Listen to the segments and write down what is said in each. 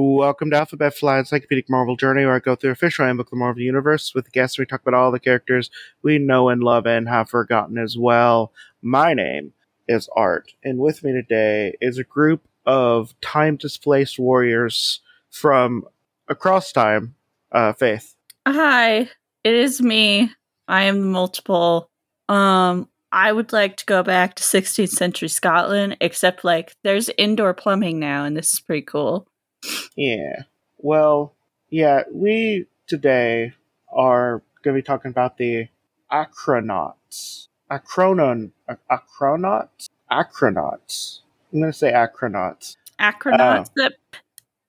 Welcome to Alphabet Flight Encyclopedic Marvel Journey, where I go through a official handbook of the Marvel Universe with guests. We talk about all the characters we know and love and have forgotten as well. My name is Art, and with me today is a group of time displaced warriors from across time. Uh, Faith. Hi, it is me. I am multiple. Um, I would like to go back to 16th century Scotland, except like there's indoor plumbing now, and this is pretty cool. Yeah. Well, yeah, we today are going to be talking about the Acronauts. Acronon. Acronauts? Acronauts. I'm going to say Acronauts. Acronauts? that,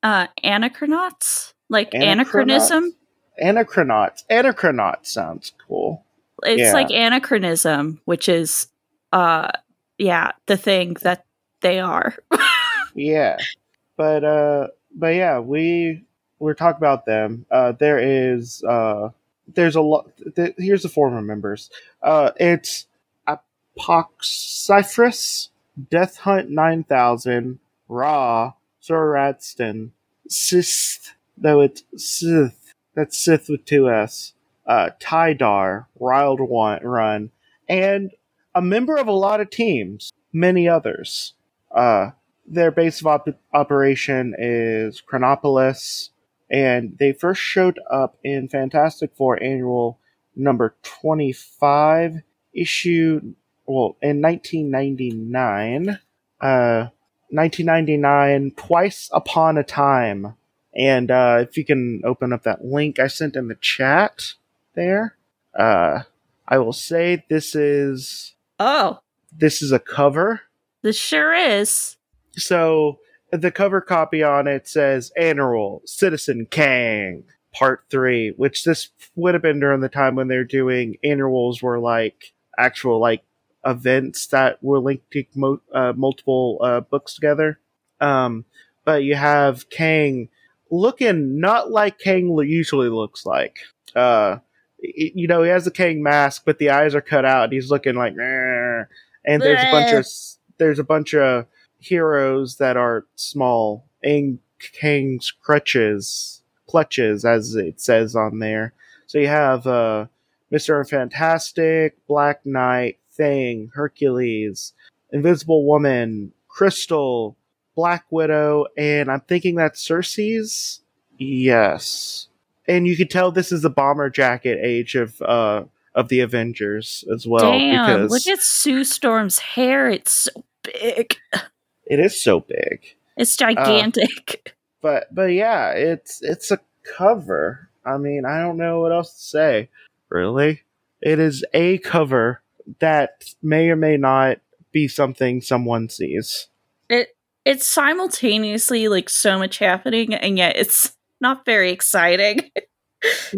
uh, anachronauts? Like anachronism? Anachronauts. Anachronauts sounds cool. It's Yeah. like anachronism, which is, uh, yeah, the thing that they are. Yeah. But, uh, but yeah, we, we're talking about them. Uh, there is, uh, there's a lot, th- here's the former members. Uh, it's Apoxyphris, Death Hunt 9000, Ra, Sir Raston, Sith, though it's Sith, that's Sith with two S, uh, Tidar, Wild One Run, and a member of a lot of teams, many others. Uh, their base of op- operation is Chronopolis, and they first showed up in Fantastic Four Annual number 25, issue, well, in 1999. Uh, 1999, Twice Upon a Time. And uh, if you can open up that link I sent in the chat there, uh, I will say this is oh, this is a cover. this sure is. So the cover copy on it says Annual Citizen Kang Part Three, which this would have been during the time when they're doing annuals were like actual like events that were linked to mo- uh, multiple uh, books together. Um, but you have Kang looking not like Kang usually looks like. Uh, you know, he has the Kang mask, but the eyes are cut out, and he's looking like. And there's a bunch of there's a bunch of heroes that are small and Kang's crutches, clutches, as it says on there. So you have uh, Mister Fantastic, Black Knight, Thing, Hercules, Invisible Woman, Crystal, Black Widow, and I'm thinking that's Sersi's. Yes, and you can tell this is the bomber jacket age of uh of the Avengers as well Damn, because look at Sue Storm's hair. It's so big. It is so big. It's uh, gigantic. but but yeah, it's it's a cover. I mean, I don't know what else to say. Really, it is a cover that may or may not be something someone sees. it it's simultaneously like so much happening, and yet it's not very exciting.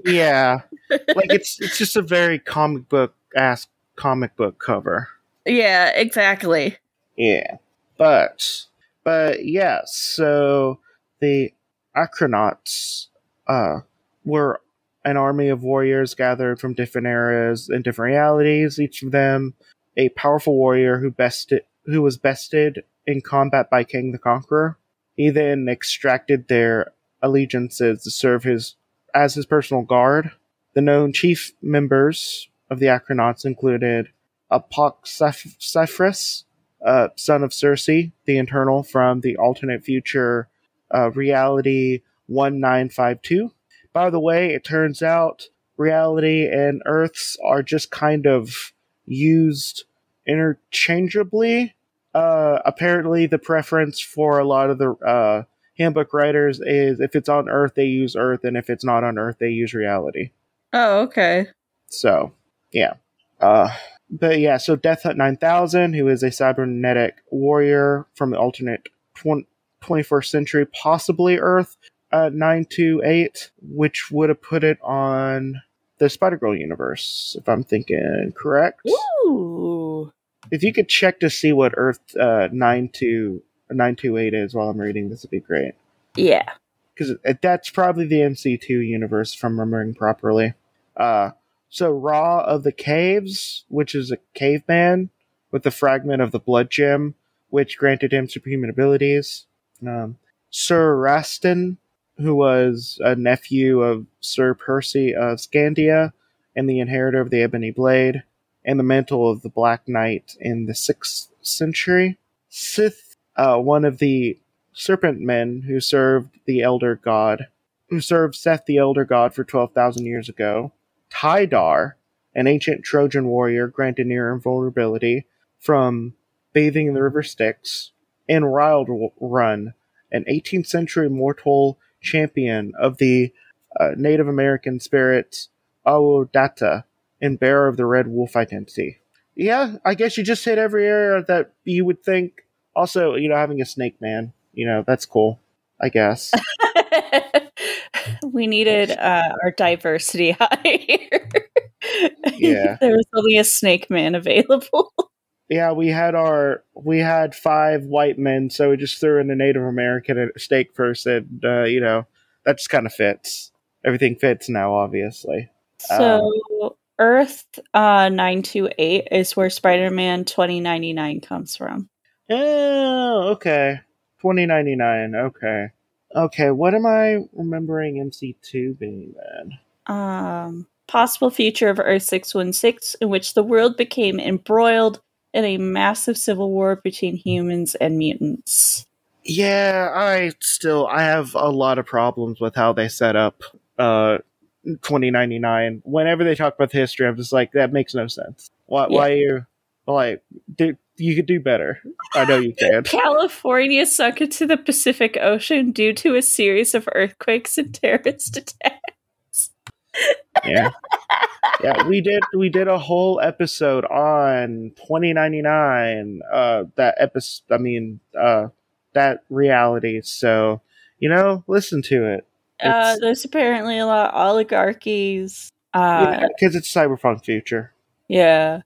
Yeah, like it's it's just a very comic book ass comic book cover. yeah, exactly. Yeah, but but yeah, so the Acronauts uh, were an army of warriors gathered from different eras and different realities. Each of them a powerful warrior who bested who was bested in combat by Kang the Conqueror. He then extracted their allegiances to serve his as his personal guard. The known chief members of the Acronauts included Apoxyphris, uh, son of Sersi, the Eternal from the alternate future uh, reality 1952. By the way, it turns out reality and Earths are just kind of used interchangeably. Uh, apparently, the preference for a lot of the uh, handbook writers is if it's on Earth, they use Earth, and if it's not on Earth, they use reality. Oh, okay. So, yeah. Uh, but yeah, so Death Hunt 9000, who is a cybernetic warrior from the alternate 20, 21st century, possibly Earth uh, 928, which would have put it on the Spider Girl universe, if I'm thinking correct. Ooh. If you could check to see what Earth uh, 92 928 is while I'm reading, this would be great. Yeah. Because that's probably the MC2 universe, if I'm remembering properly. Uh, so, Ra of the Caves, which is a caveman with the fragment of the blood gem, which granted him superhuman abilities. Um, Sir Raston, who was a nephew of Sir Percy of Scandia and the inheritor of the Ebony Blade, and the mantle of the Black Knight in the 6th century. Sith, uh, one of the serpent men who served the Elder God, who served Seth the Elder God for 12,000 years ago. Tidar, an ancient Trojan warrior granted near invulnerability from bathing in the river Styx. And Rild Run, an 18th century mortal champion of the uh, Native American spirit Owayodata and bearer of the Red Wolf identity. Yeah, I guess you just hit every area that you would think. Also, you know, having a snake man, you know, that's cool. I guess. we needed uh, our diversity higher. Yeah. there was only a snake man available. Yeah, we had our we had five white men, so we just threw in a Native American snake person. Uh, you know, that just kind of fits. Everything fits now, obviously. So Earth uh, 928 is where Spider Man 2099 comes from. Oh, okay. 2099. Okay. Okay, what am I remembering MC2 being then? Um, possible future of Earth 616, in which the world became embroiled in a massive civil war between humans and mutants. Yeah, I still I have a lot of problems with how they set up uh 2099. Whenever they talk about the history, I'm just like that makes no sense. Why Yeah. why you like do you could do better. I know you can. California sunk into the Pacific Ocean due to a series of earthquakes and terrorist attacks. yeah. Yeah, we did we did a whole episode on 2099 uh that episode I mean uh that reality. So, you know, listen to it. Uh, there's apparently a lot of oligarchies. Uh, because it's cyberpunk future. yeah.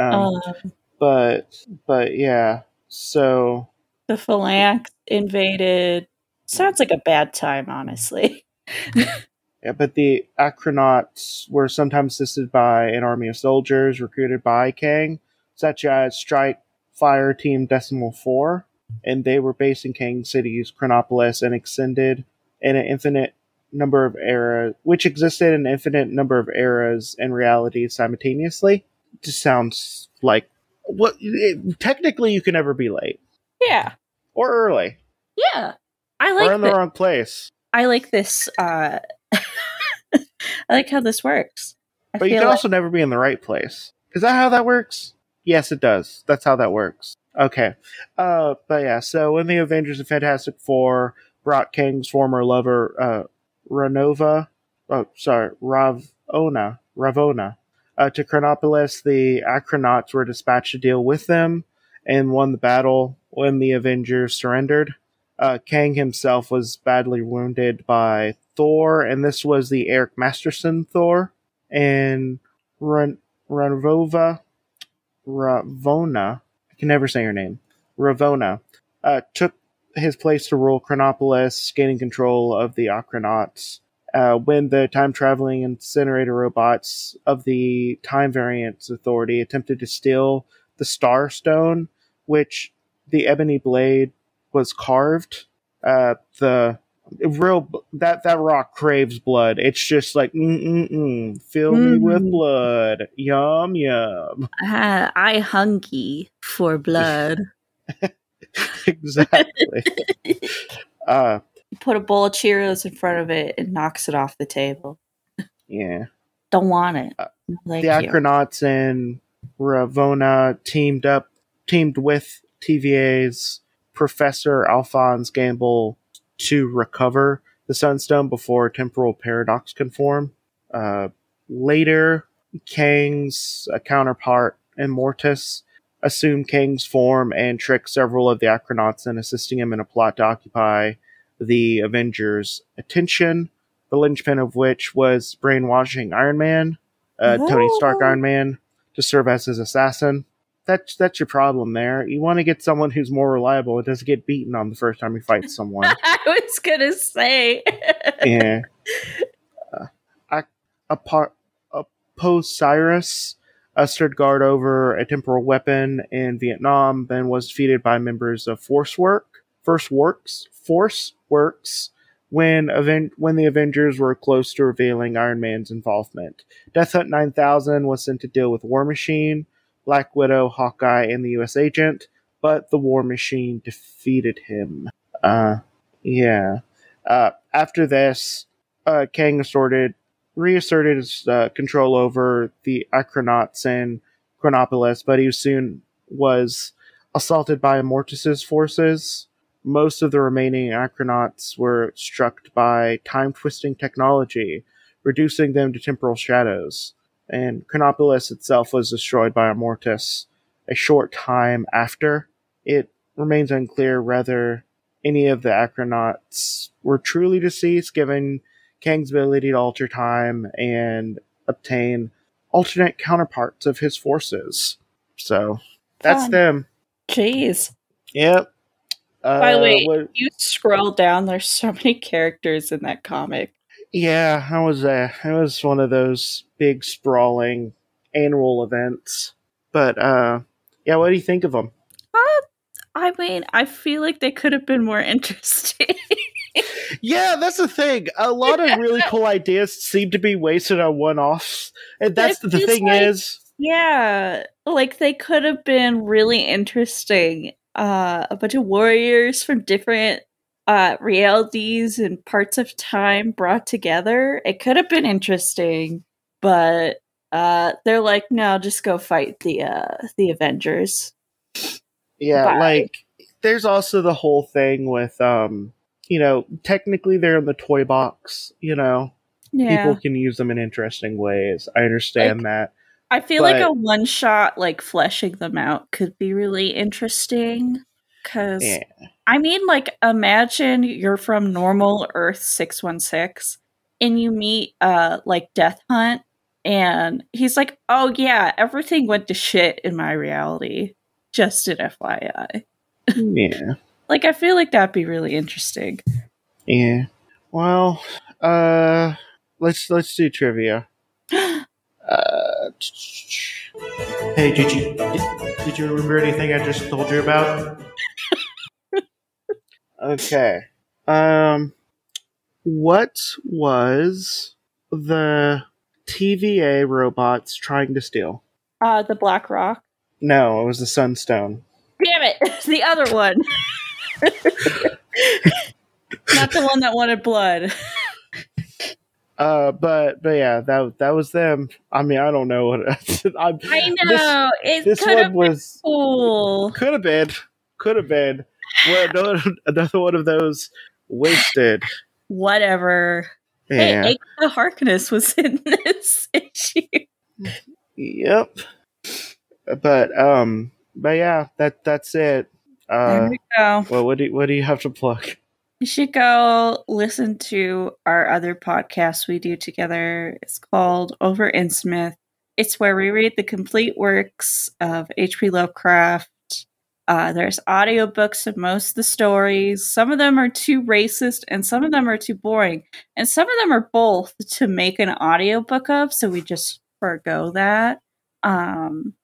Um, Um, but but yeah. So the phalanx invaded. Sounds like a bad time, honestly. Yeah, but the Acronauts were sometimes assisted by an army of soldiers recruited by Kang, such as Strike Fire Team Decimal 4, and they were based in Kang City's Chronopolis and extended in an infinite number of eras, which existed in an infinite number of eras and realities simultaneously. Just sounds like what it, technically you can never be late Yeah. or early Yeah. I like or in the thi- wrong place. I like this uh I like how this works. I But you can like- also never be in the right place. Is that how that works? Yes, it does. That's how that works. Okay. Uh, but yeah, so in the Avengers and Fantastic Four Brock Kang's former lover, uh, Ranova, oh, sorry, Ravonna, Ravonna, uh, to Chronopolis, the Acronauts were dispatched to deal with them and won the battle when the Avengers surrendered. Uh, Kang himself was badly wounded by Thor, and this was the Eric Masterson Thor and Ran- Ranvova Ravonna, I can never say her name, Ravonna, uh, took his place to rule Chronopolis, gaining control of the Acronauts. Uh, when the time traveling incinerator robots of the Time Variance Authority attempted to steal the Star Stone, which the Ebony Blade was carved, uh, the real that that rock craves blood. It's just like mm mm mm, fill me with Mm. blood, yum yum. Ah, I hunky for blood. exactly. uh, Put a bowl of Cheerios in front of it and knocks it off the table. yeah. Don't want it. Uh, No, the you. Acronauts and Ravonna teamed up, teamed with TVA's Professor Alphonse Gamble to recover the Sunstone before temporal paradox can form. Uh, later, Kang's counterpart, Immortus, assumed Kang's form and tricked several of the Acronauts in assisting him in a plot to occupy the Avengers' attention, the linchpin of which was brainwashing Iron Man, uh, Tony Stark. Iron Man, to serve as his assassin. That's that's your problem there. You want to get someone who's more reliable and doesn't get beaten on the first time he fights someone. I was gonna say. yeah. Uh, I, a, a Cyrus stood guard over a temporal weapon in Vietnam, then was defeated by members of Force Work, First Works, Force Works, when event when the Avengers were close to revealing Iron Man's involvement. Death Hunt 9000 was sent to deal with War Machine, Black Widow, Hawkeye, and the U.S. Agent, but the War Machine defeated him. Uh, yeah. Uh, after this, uh, Kang assorted, reasserted his uh, control over the Acronauts and Chronopolis, but he soon was assaulted by Mortis's forces most of the remaining Acronauts were struck by time twisting technology, reducing them to temporal shadows, and Chronopolis itself was destroyed by Immortus a short time after. It remains unclear whether any of the Acronauts were truly deceased, given Kang's ability to alter time and obtain alternate counterparts of his forces. So that's Fun. them. Jeez. Yep. By the Uh, way, what- you scroll down, there's so many characters in that comic. yeah, I was uh, it was one of those big sprawling annual events. But uh, yeah, what do you think of them? I mean, I feel like they could have been more interesting. Yeah, that's the thing. A lot of really cool ideas seem to be wasted on one-offs, and that's the thing like- is, yeah, like they could have been really interesting. Uh, a bunch of warriors from different uh, realities and parts of time brought together. It could have been interesting, but uh, they're like, no, just go fight the uh, the Avengers. yeah, Bye. like there's also the whole thing with um, you know, technically they're in the toy box. You know, Yeah, people can use them in interesting ways. I understand that. I feel like a one shot, like fleshing them out, could be really interesting. Because, Yeah. I mean, like, imagine you're from normal Earth 616 and you meet, uh, like, Death Hunt, and he's like, oh, yeah, everything went to shit in my reality. Just an FYI. Yeah. Like, I feel like that'd be really interesting. Yeah. Well, uh let's let's do trivia. Uh Hey, did you did, did you remember anything I just told you about? okay. Um what was the TVA robots trying to steal? Uh, the Black Rock. No, it was the Sunstone. Damn it! the other one. Not the one that wanted blood. Uh, but but yeah, that that was them. I mean, I don't know what I'm, I know. it This could have one been was cool. could have been, could have been. Well, another, another one of those wasted. Whatever. Yeah. Hey, Agatha Harkness was in this issue. Yep. But um, but yeah, that that's it. there Uh, we go. well, what do you, what do you have to plug? You should go listen to our other podcast we do together. It's called Over Innsmouth. It's where we read the complete works of H.P. Lovecraft. Uh, there's audiobooks of most of the stories. Some of them are too racist and some of them are too boring. And some of them are both to make an audiobook of, so we just forego that. Um,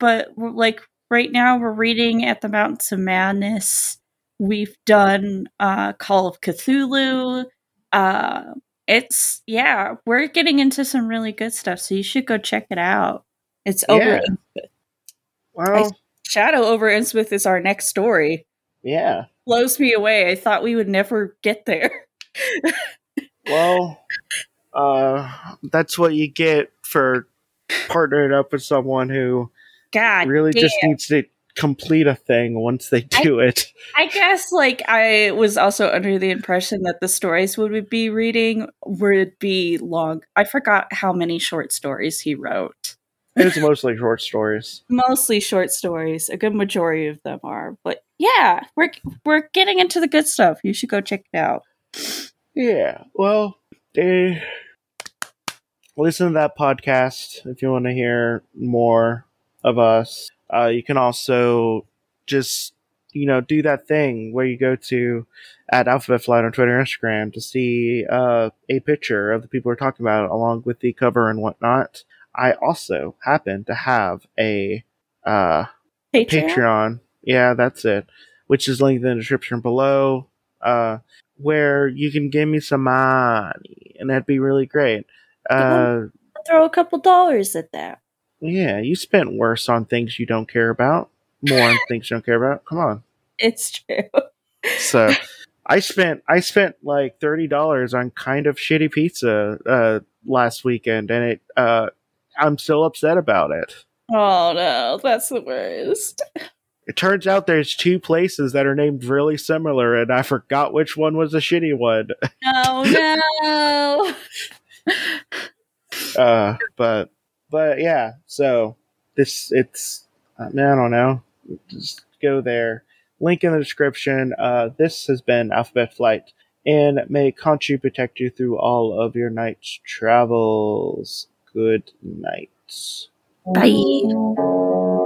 but like right now, we're reading At the Mountains of Madness. We've done uh, Call of Cthulhu. Uh, it's yeah, we're getting into some really good stuff, so you should go check it out. It's over. Yeah. Well, Shadow over Innsmouth is our next story. yeah. Blows me away. I thought we would never get there. Well, uh, that's what you get for partnering up with someone who God, really damn. just needs to complete a thing once they do it. I guess like I was also under the impression that the stories we would be reading would be long. I forgot how many short stories he wrote. It's mostly short stories. Mostly short stories. A good majority of them are. But yeah, we're we're getting into the good stuff. You should go check it out. Yeah. Well, eh, listen to that podcast if you want to hear more of us. Uh, you can also just you know do that thing where you go to at Alphabet Flight on Twitter and Instagram to see uh, a picture of the people we're talking about along with the cover and whatnot. I also happen to have a uh, Patreon? Patreon. Yeah, that's it. Which is linked in the description below. Uh, where you can give me some money, and that'd be really great. Uh, Throw a couple dollars at that. Yeah, you spent worse on things you don't care about, more on things you don't care about. Come on. It's true. So, I spent I spent like thirty dollars on kind of shitty pizza uh, last weekend, and it uh, I'm still upset about it. Oh no, that's the worst. It turns out there's two places that are named really similar, and I forgot which one was a shitty one. Oh no. Uh, but but yeah, so this it's uh, man, I don't know. Just go there. Link in the description. Uh, this has been Alphabet Flight, and may Khonshu protect you through all of your night's travels. Good night. Bye.